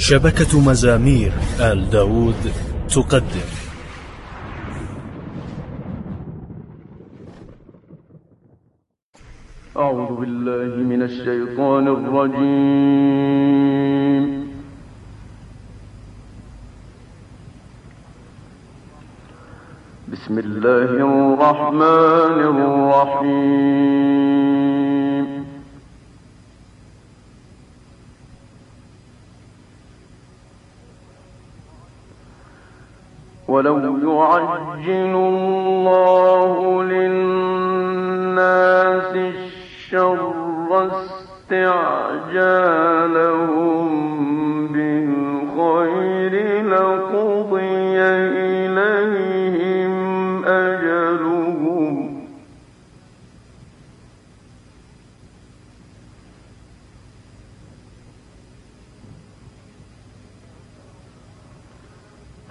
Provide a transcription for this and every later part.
شبكة مزامير آل داود تقدم. أعوذ بالله من الشيطان الرجيم. بسم الله الرحمن الرحيم. ولو يعجل الله للناس الشر استعجالهم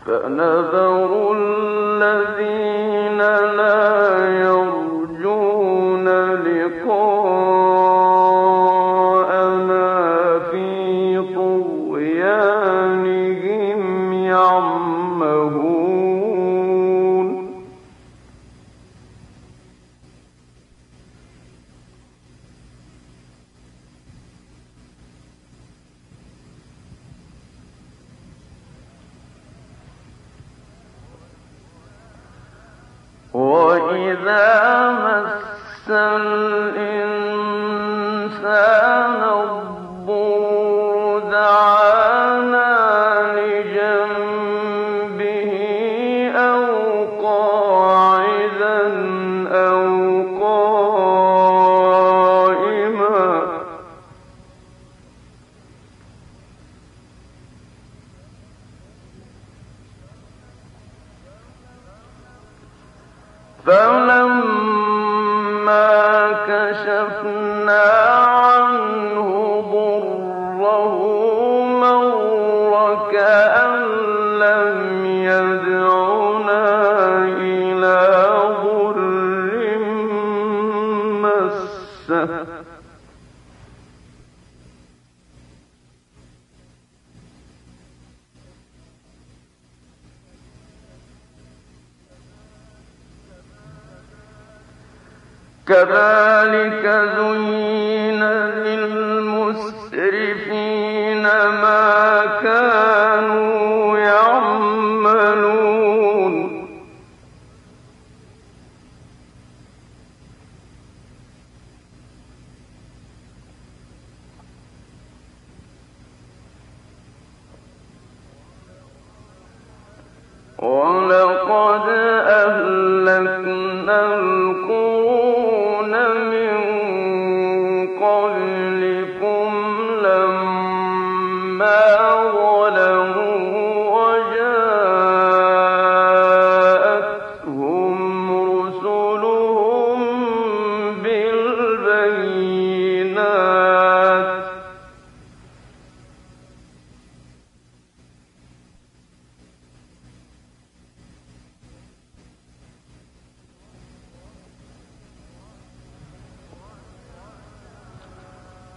فنذر الذين لا وَدَعَا كذلك زين للمسلمين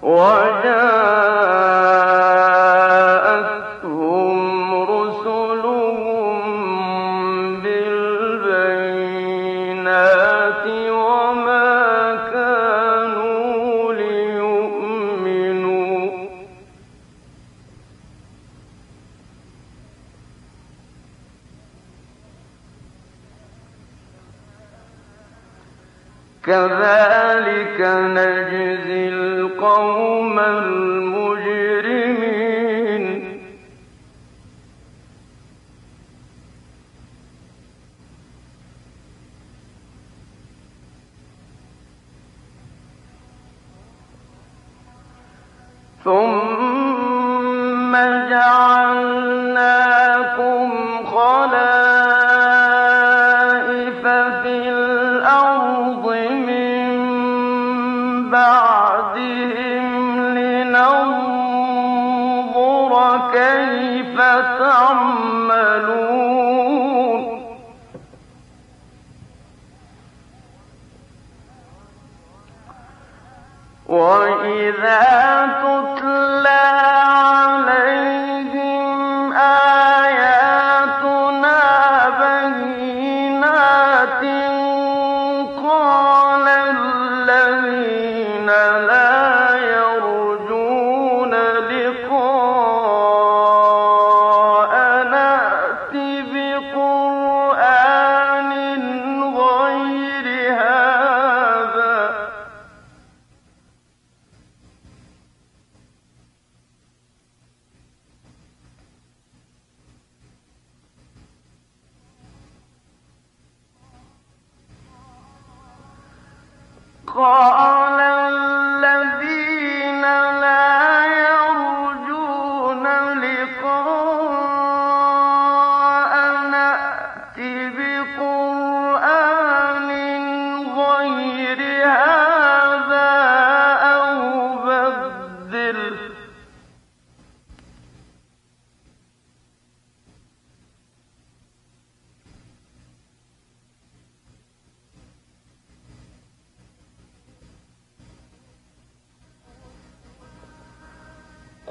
وجاء ثم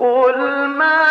قل ما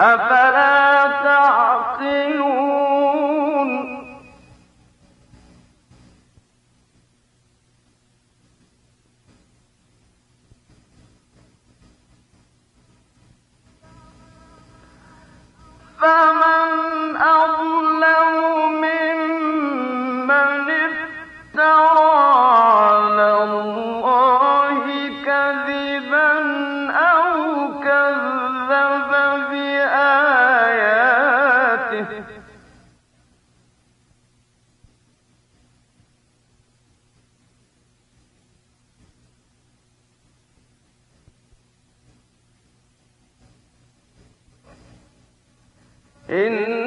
أفلا قل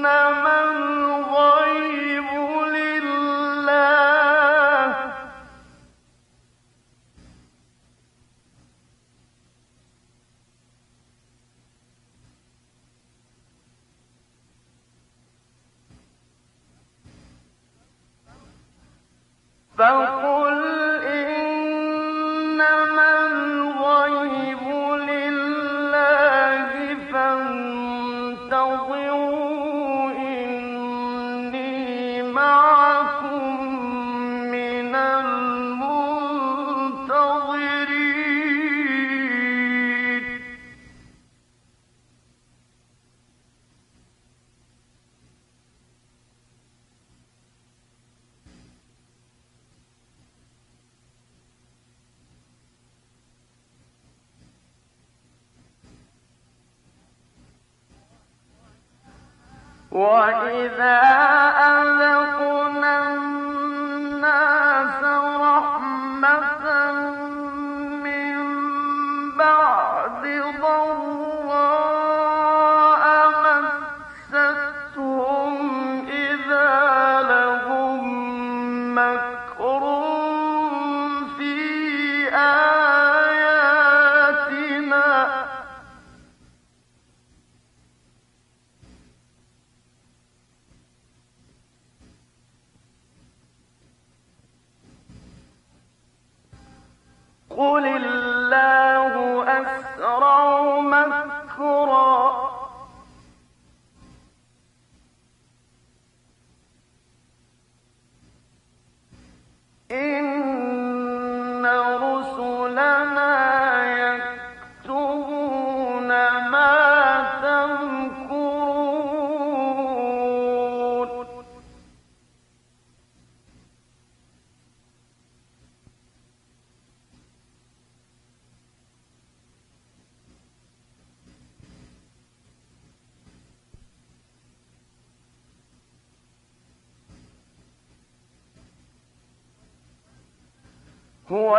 إنما وإذا أذقنا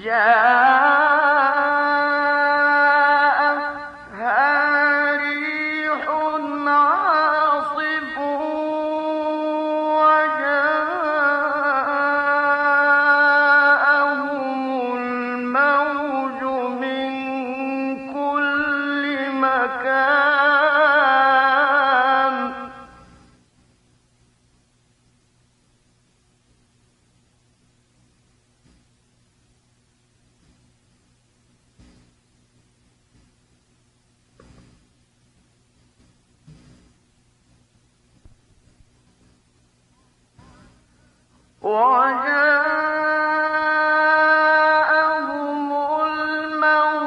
جاءتها مَوْ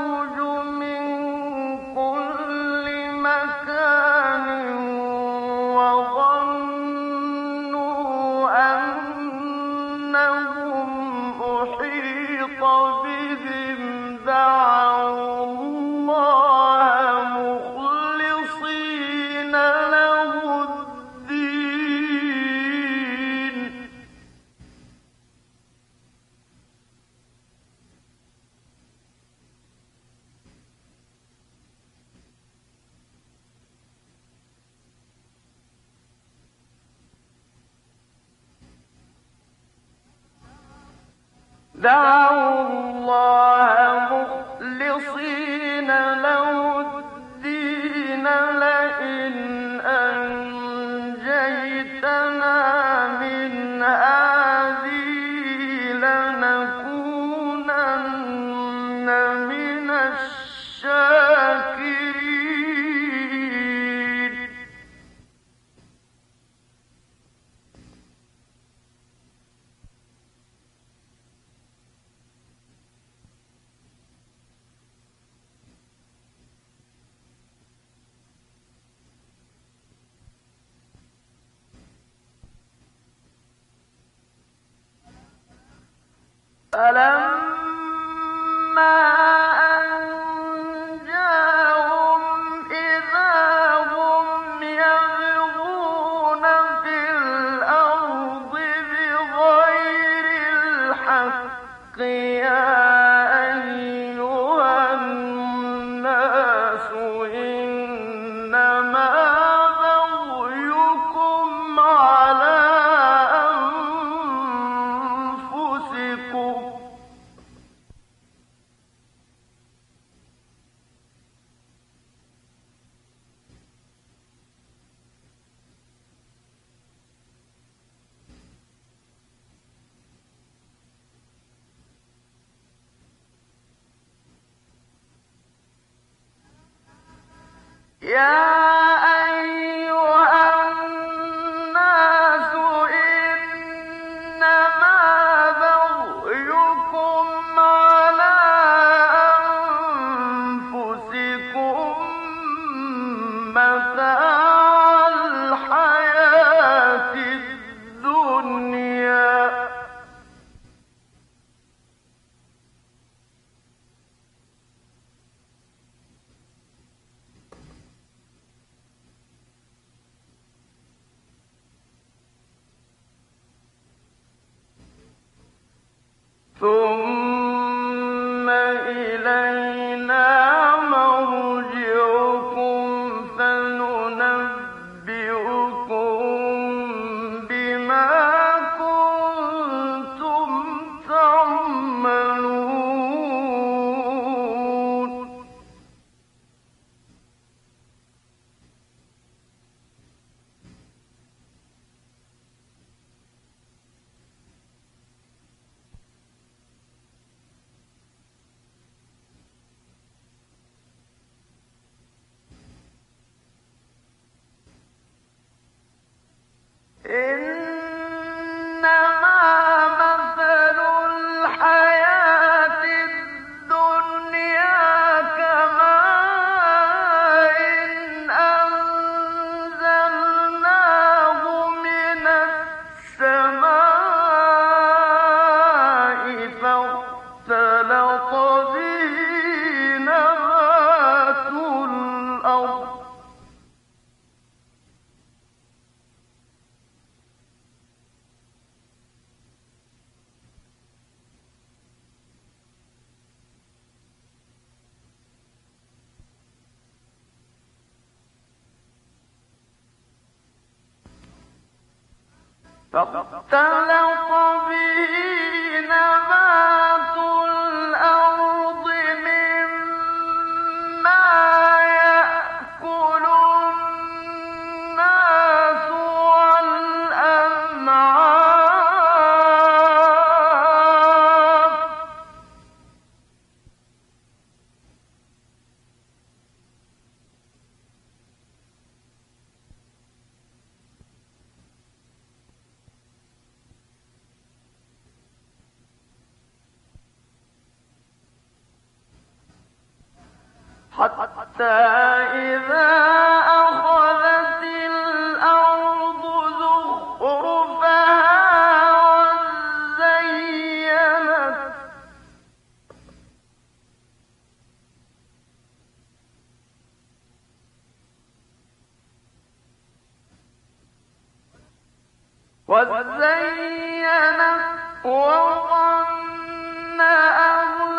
أنجيتنا فلما فاختلط به نبات وزينت وظن أهلها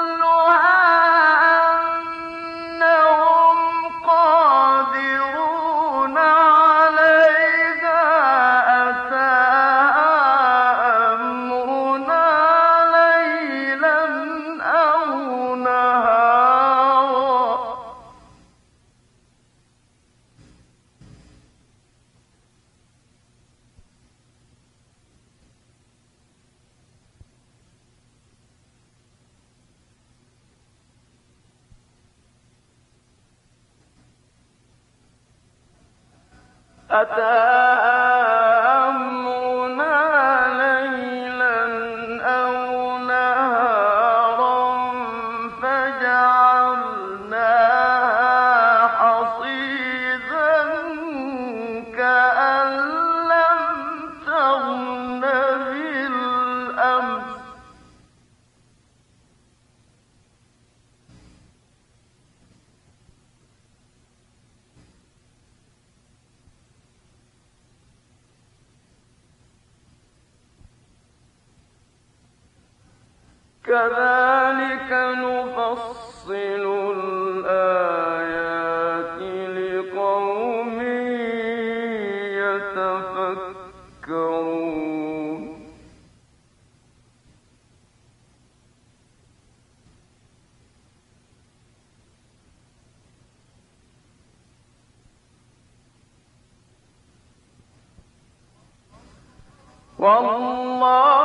والله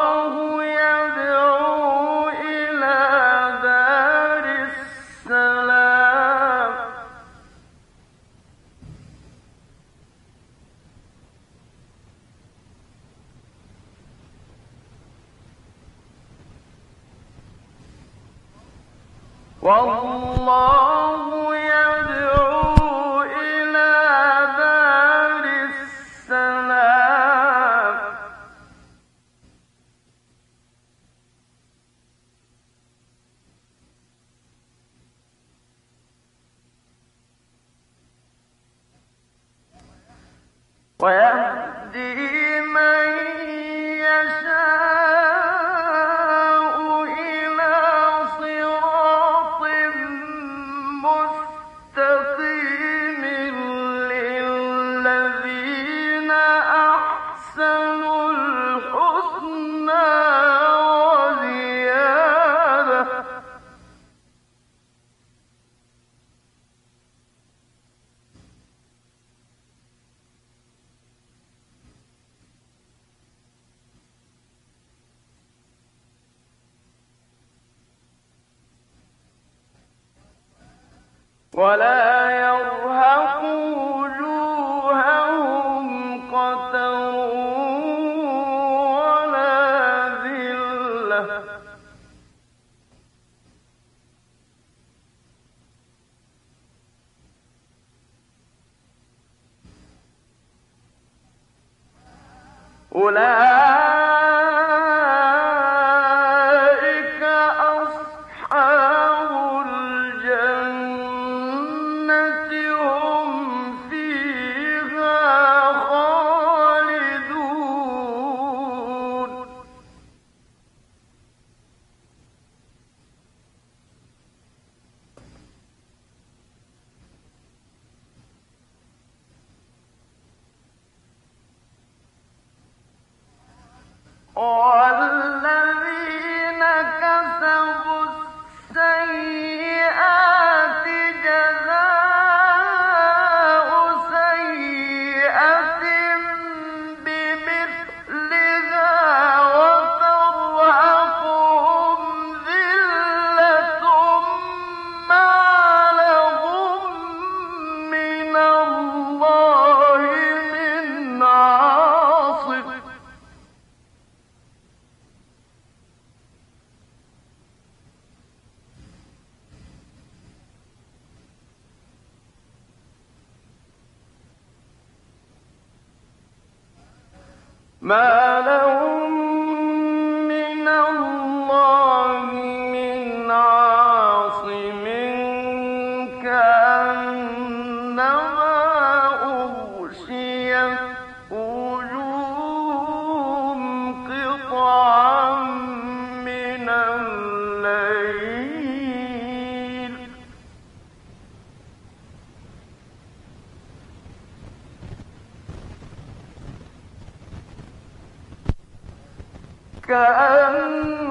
ويهدي أولئك كأنما